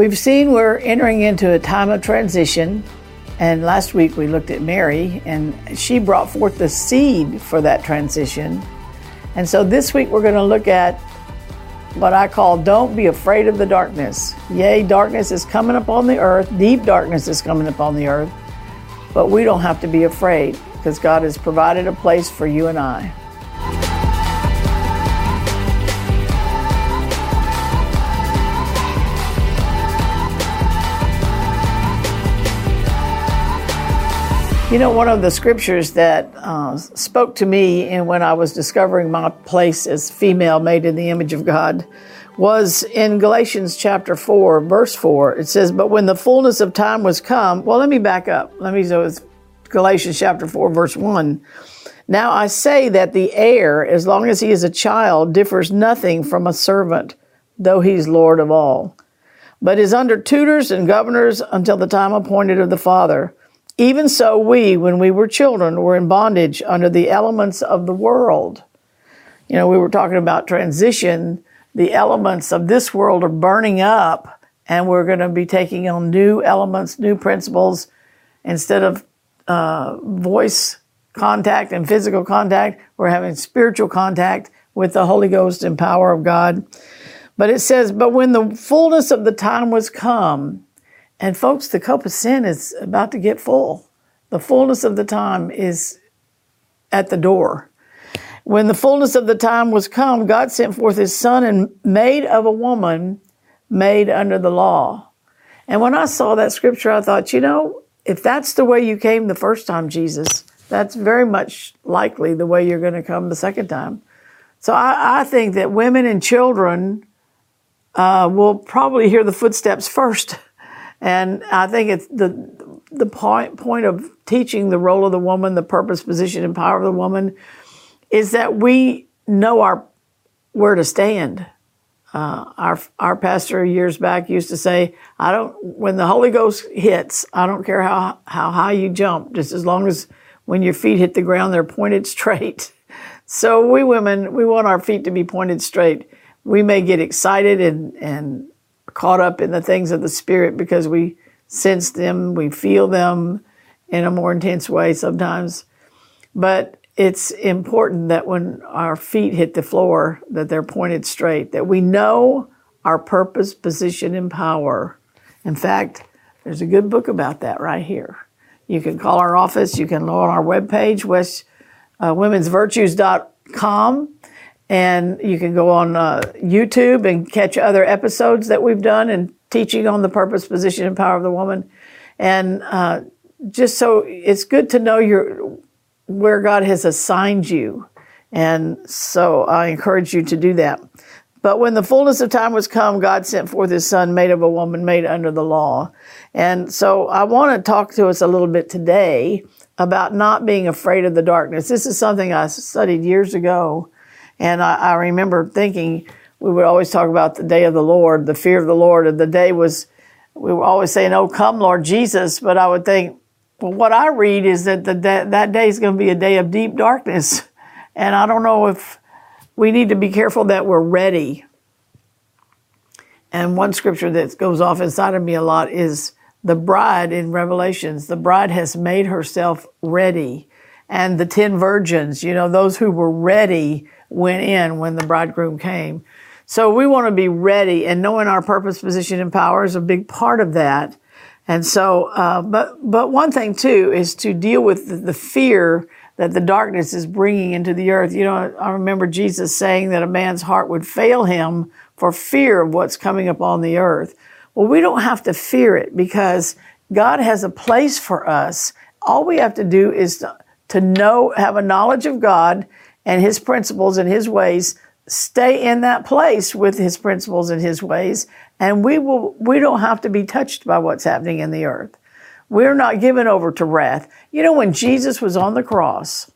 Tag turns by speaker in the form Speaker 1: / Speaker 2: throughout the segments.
Speaker 1: We've seen we're entering into a time of transition. And last week we looked at Mary, and she brought forth the seed for that transition. And so this week we're going to look at what I call don't be afraid of the darkness. Yea, darkness is coming upon the earth, deep darkness is coming upon the earth, but we don't have to be afraid because God has provided a place for you and I. You know, one of the scriptures that uh, spoke to me and when I was discovering my place as female made in the image of God was in Galatians chapter 4, verse 4. It says, But when the fullness of time was come, well, let me back up. Let me go with Galatians chapter 4, verse 1. Now I say that the heir, as long as he is a child, differs nothing from a servant, though he's Lord of all, but is under tutors and governors until the time appointed of the Father. Even so, we, when we were children, were in bondage under the elements of the world. You know, we were talking about transition. The elements of this world are burning up, and we're going to be taking on new elements, new principles. Instead of uh, voice contact and physical contact, we're having spiritual contact with the Holy Ghost and power of God. But it says, But when the fullness of the time was come, and folks, the cup of sin is about to get full. The fullness of the time is at the door. When the fullness of the time was come, God sent forth his son and made of a woman made under the law. And when I saw that scripture, I thought, you know, if that's the way you came the first time, Jesus, that's very much likely the way you're going to come the second time. So I, I think that women and children uh, will probably hear the footsteps first. And I think it's the the point point of teaching the role of the woman, the purpose, position, and power of the woman, is that we know our where to stand. Uh, our our pastor years back used to say, "I don't when the Holy Ghost hits, I don't care how how high you jump, just as long as when your feet hit the ground, they're pointed straight." So we women, we want our feet to be pointed straight. We may get excited and and caught up in the things of the Spirit because we sense them, we feel them in a more intense way sometimes. But it's important that when our feet hit the floor, that they're pointed straight, that we know our purpose, position, and power. In fact, there's a good book about that right here. You can call our office, you can go on our webpage, west, uh, womensvirtues.com, and you can go on uh, YouTube and catch other episodes that we've done and teaching on the purpose, position, and power of the woman. And uh, just so it's good to know your where God has assigned you. And so I encourage you to do that. But when the fullness of time was come, God sent forth his son, made of a woman, made under the law. And so I want to talk to us a little bit today about not being afraid of the darkness. This is something I studied years ago and I, I remember thinking we would always talk about the day of the Lord, the fear of the Lord, and the day was we were always saying, "Oh, come, Lord Jesus." But I would think, well, what I read is that the that day is going to be a day of deep darkness, and I don't know if we need to be careful that we're ready. And one scripture that goes off inside of me a lot is the bride in Revelations. The bride has made herself ready, and the ten virgins, you know, those who were ready went in when the bridegroom came. So we want to be ready, and knowing our purpose, position, and power is a big part of that. And so, uh, but but one thing too is to deal with the, the fear that the darkness is bringing into the earth. You know, I remember Jesus saying that a man's heart would fail him for fear of what's coming upon the earth. Well, we don't have to fear it because God has a place for us. All we have to do is to, to know, have a knowledge of God and his principles and his ways, stay in that place with his principles and his ways, and we will we don't have to be touched by what's happening in the earth. We're not given over to wrath. You know, when Jesus was on the cross,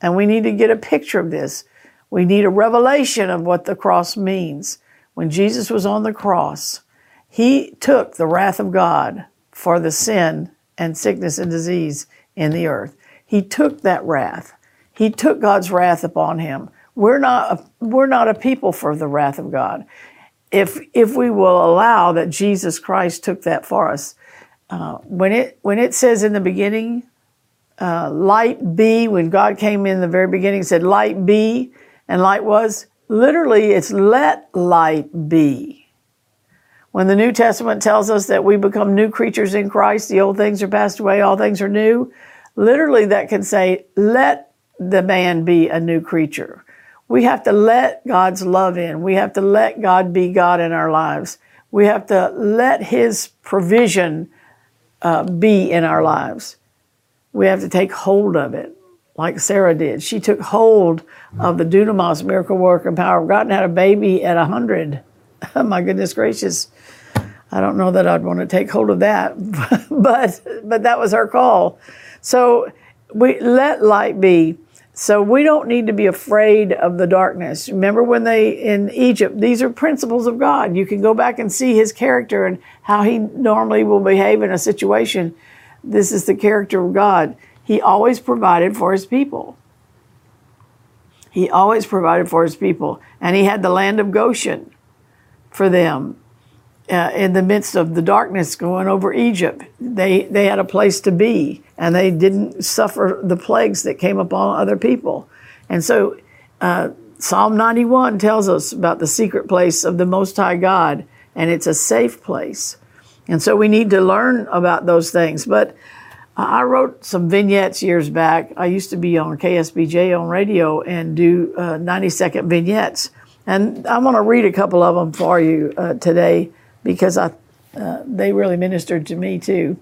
Speaker 1: and we need to get a picture of this, we need a revelation of what the cross means. When Jesus was on the cross, he took the wrath of God for the sin and sickness and disease in the earth. He took that wrath. He took God's wrath upon him. We're not a, we're not a people for the wrath of God. if if we will allow that Jesus Christ took that for us. Uh, when it when it says in the beginning, uh, light be, when God came in the very beginning, said light be, and light was literally it's let light be. When the New Testament tells us that we become new creatures in Christ, the old things are passed away, all things are new. Literally, that can say, let the man be a new creature. We have to let God's love in. We have to let God be God in our lives. We have to let His provision uh, be in our lives. We have to take hold of it, like Sarah did. She took hold of the dunamis miracle work and power of God and had a baby at 100. Oh, my goodness gracious. I don't know that I'd want to take hold of that, but but that was her call. So we let light be. So we don't need to be afraid of the darkness. Remember when they in Egypt, these are principles of God. You can go back and see his character and how he normally will behave in a situation. This is the character of God. He always provided for his people. He always provided for his people. And he had the land of Goshen for them uh, in the midst of the darkness going over Egypt. They, they had a place to be and they didn't suffer the plagues that came upon other people. And so uh, Psalm 91 tells us about the secret place of the Most High God, and it's a safe place. And so we need to learn about those things. But I wrote some vignettes years back. I used to be on KSBJ on radio and do uh, 90 second vignettes. And I'm going to read a couple of them for you uh, today because I, uh, they really ministered to me too.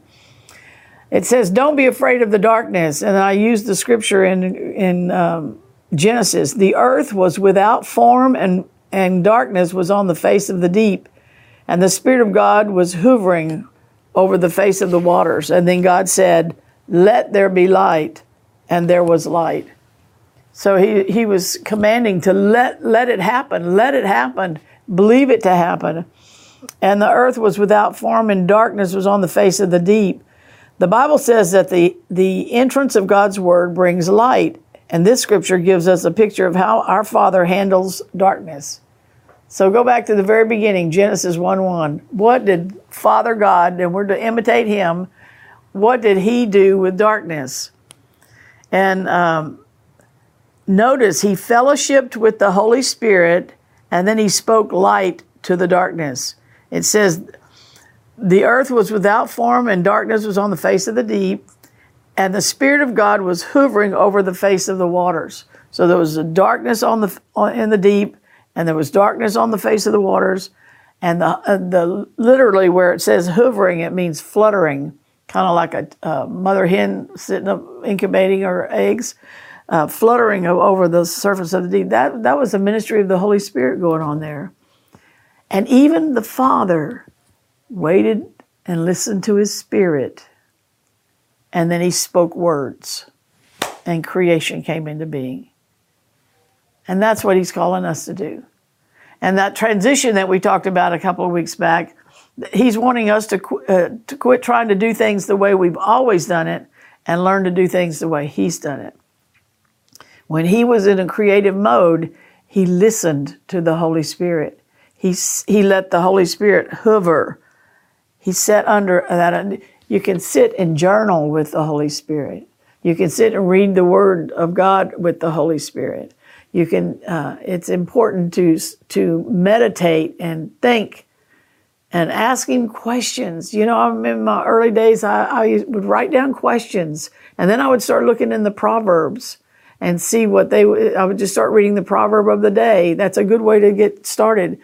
Speaker 1: It says, "Don't be afraid of the darkness," and I used the scripture in in um, Genesis. The earth was without form, and and darkness was on the face of the deep, and the Spirit of God was hovering over the face of the waters. And then God said, "Let there be light," and there was light. So he he was commanding to let let it happen, let it happen, believe it to happen. And the earth was without form, and darkness was on the face of the deep. The Bible says that the, the entrance of God's word brings light, and this scripture gives us a picture of how our Father handles darkness. So go back to the very beginning, Genesis 1 1. What did Father God, and we're to imitate him, what did he do with darkness? And um, notice he fellowshipped with the Holy Spirit, and then he spoke light to the darkness. It says, the earth was without form and darkness was on the face of the deep, and the Spirit of God was hovering over the face of the waters. So there was a darkness on the in the deep, and there was darkness on the face of the waters, and the uh, the literally where it says hovering, it means fluttering, kind of like a mother hen sitting up incubating her eggs, uh, fluttering over the surface of the deep. That that was the ministry of the Holy Spirit going on there, and even the Father waited and listened to his spirit, and then he spoke words, and creation came into being. And that's what he's calling us to do. And that transition that we talked about a couple of weeks back, he's wanting us to, qu- uh, to quit trying to do things the way we've always done it and learn to do things the way he's done it. When he was in a creative mode, he listened to the Holy Spirit. He, he let the Holy Spirit hover he sat under that. You can sit and journal with the Holy Spirit. You can sit and read the Word of God with the Holy Spirit. You can. Uh, it's important to to meditate and think, and ask Him questions. You know, I'm in my early days. I, I would write down questions, and then I would start looking in the Proverbs and see what they. I would just start reading the proverb of the day. That's a good way to get started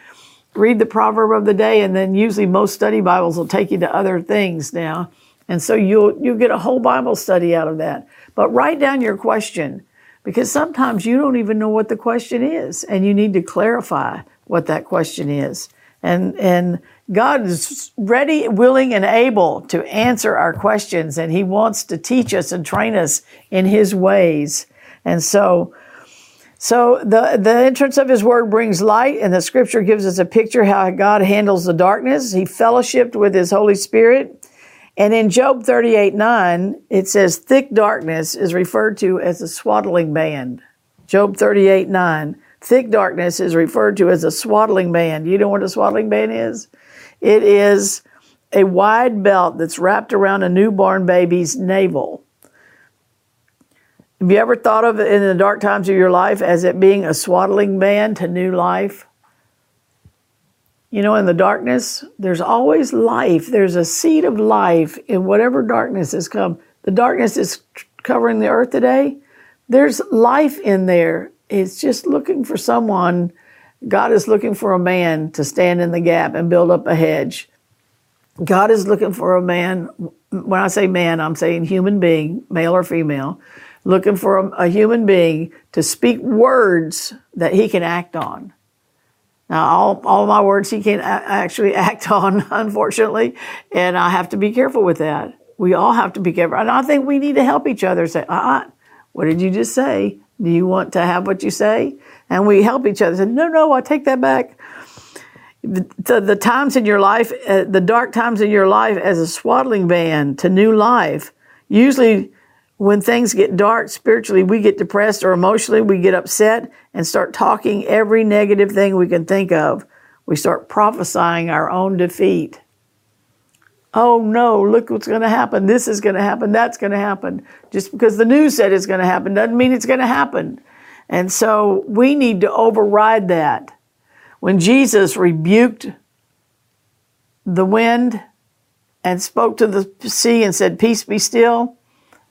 Speaker 1: read the proverb of the day, and then usually most study Bibles will take you to other things now. And so you'll you'll get a whole Bible study out of that. But write down your question because sometimes you don't even know what the question is, and you need to clarify what that question is. And and God is ready, willing, and able to answer our questions, and He wants to teach us and train us in His ways. And so so the, the entrance of his word brings light, and the scripture gives us a picture how God handles the darkness. He fellowshipped with his Holy Spirit. And in Job 38 9, it says, thick darkness is referred to as a swaddling band. Job 38 9. Thick darkness is referred to as a swaddling band. You know what a swaddling band is? It is a wide belt that's wrapped around a newborn baby's navel. Have you ever thought of it in the dark times of your life as it being a swaddling band to new life? You know, in the darkness, there's always life. There's a seed of life in whatever darkness has come. The darkness is covering the earth today. There's life in there. It's just looking for someone. God is looking for a man to stand in the gap and build up a hedge. God is looking for a man. When I say man, I'm saying human being, male or female, looking for a, a human being to speak words that he can act on. Now, all, all my words he can't actually act on, unfortunately, and I have to be careful with that. We all have to be careful. And I think we need to help each other say, uh uh what did you just say? Do you want to have what you say? And we help each other say, no, no, I take that back. The, the, the times in your life, uh, the dark times in your life as a swaddling band to new life, usually when things get dark spiritually, we get depressed or emotionally, we get upset and start talking every negative thing we can think of. We start prophesying our own defeat. Oh no, look what's going to happen. This is going to happen. That's going to happen. Just because the news said it's going to happen doesn't mean it's going to happen. And so we need to override that. When Jesus rebuked the wind and spoke to the sea and said, Peace be still,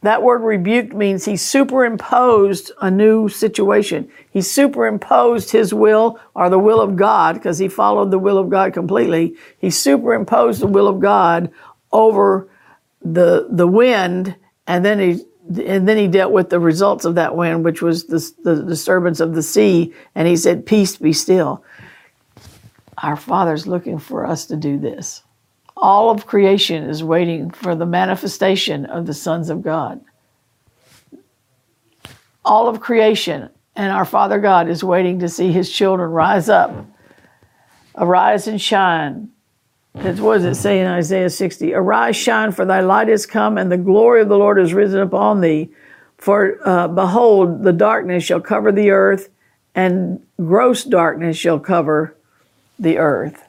Speaker 1: that word rebuked means he superimposed a new situation. He superimposed his will or the will of God because he followed the will of God completely. He superimposed the will of God over the the wind and then he and then he dealt with the results of that wind, which was the, the disturbance of the sea, and he said, Peace be still. Our Father's looking for us to do this. All of creation is waiting for the manifestation of the sons of God. All of creation and our Father God is waiting to see his children rise up, arise and shine. That's what does it say in Isaiah 60? Arise, shine, for thy light is come, and the glory of the Lord is risen upon thee. For uh, behold, the darkness shall cover the earth, and gross darkness shall cover the earth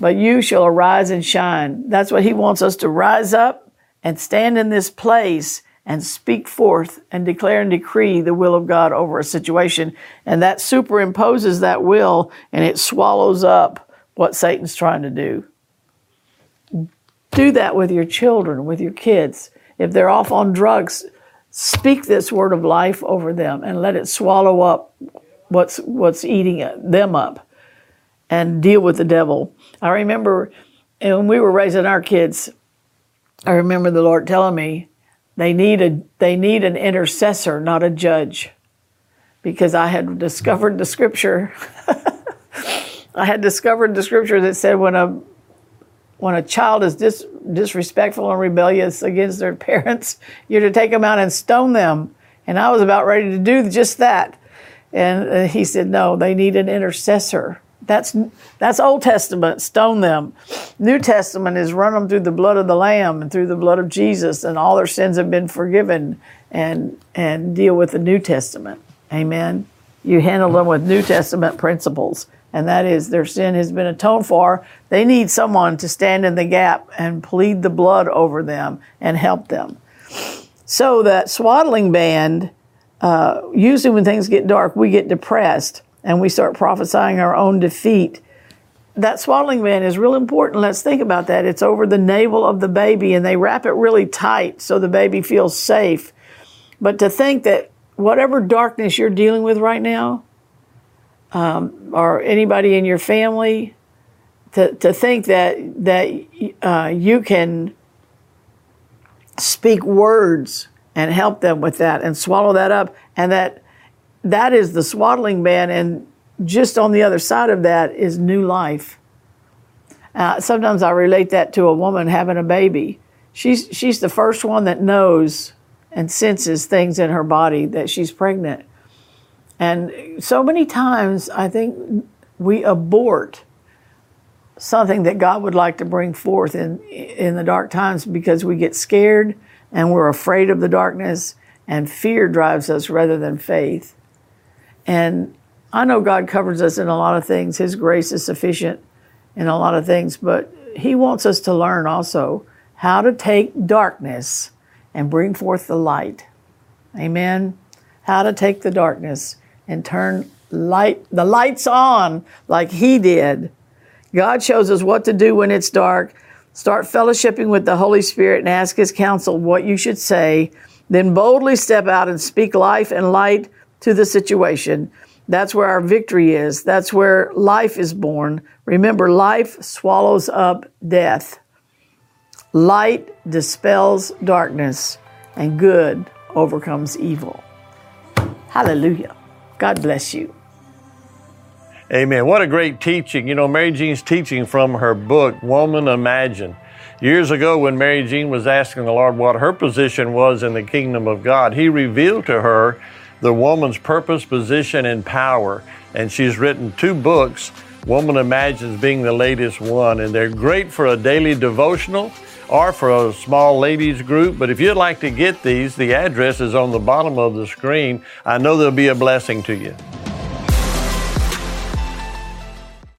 Speaker 1: but you shall arise and shine. That's what he wants us to rise up and stand in this place and speak forth and declare and decree the will of God over a situation. And that superimposes that will and it swallows up what Satan's trying to do. Do that with your children, with your kids. If they're off on drugs, speak this word of life over them and let it swallow up what's, what's eating them up and deal with the devil. I remember when we were raising our kids, I remember the Lord telling me they need a they need an intercessor, not a judge. Because I had discovered the scripture. I had discovered the scripture that said when a when a child is dis, disrespectful and rebellious against their parents, you're to take them out and stone them. And I was about ready to do just that. And uh, he said, no, they need an intercessor. That's that's Old Testament. Stone them. New Testament is run them through the blood of the Lamb and through the blood of Jesus, and all their sins have been forgiven. And and deal with the New Testament. Amen. You handle them with New Testament principles, and that is their sin has been atoned for. They need someone to stand in the gap and plead the blood over them and help them. So that swaddling band. Uh, usually, when things get dark, we get depressed and we start prophesying our own defeat. That swaddling band is real important. Let's think about that. It's over the navel of the baby and they wrap it really tight so the baby feels safe. But to think that whatever darkness you're dealing with right now, um, or anybody in your family, to, to think that that uh, you can speak words and help them with that and swallow that up, and that that is the swaddling band, and just on the other side of that is new life. Uh, sometimes I relate that to a woman having a baby. She's she's the first one that knows and senses things in her body that she's pregnant. And so many times I think we abort something that God would like to bring forth in in the dark times because we get scared and we're afraid of the darkness and fear drives us rather than faith. And I know God covers us in a lot of things. His grace is sufficient in a lot of things, but He wants us to learn also how to take darkness and bring forth the light. Amen. How to take the darkness and turn light the lights on like He did. God shows us what to do when it's dark. Start fellowshipping with the Holy Spirit and ask His counsel what you should say. Then boldly step out and speak life and light to the situation. That's where our victory is. That's where life is born. Remember, life swallows up death. Light dispels darkness, and good overcomes evil. Hallelujah. God bless you.
Speaker 2: Amen. What a great teaching. You know, Mary Jean's teaching from her book, Woman Imagine. Years ago, when Mary Jean was asking the Lord what her position was in the kingdom of God, He revealed to her the woman's purpose, position, and power. And she's written two books, Woman Imagines being the latest one. And they're great for a daily devotional or for a small ladies group. But if you'd like to get these, the address is on the bottom of the screen. I know they'll be a blessing to you.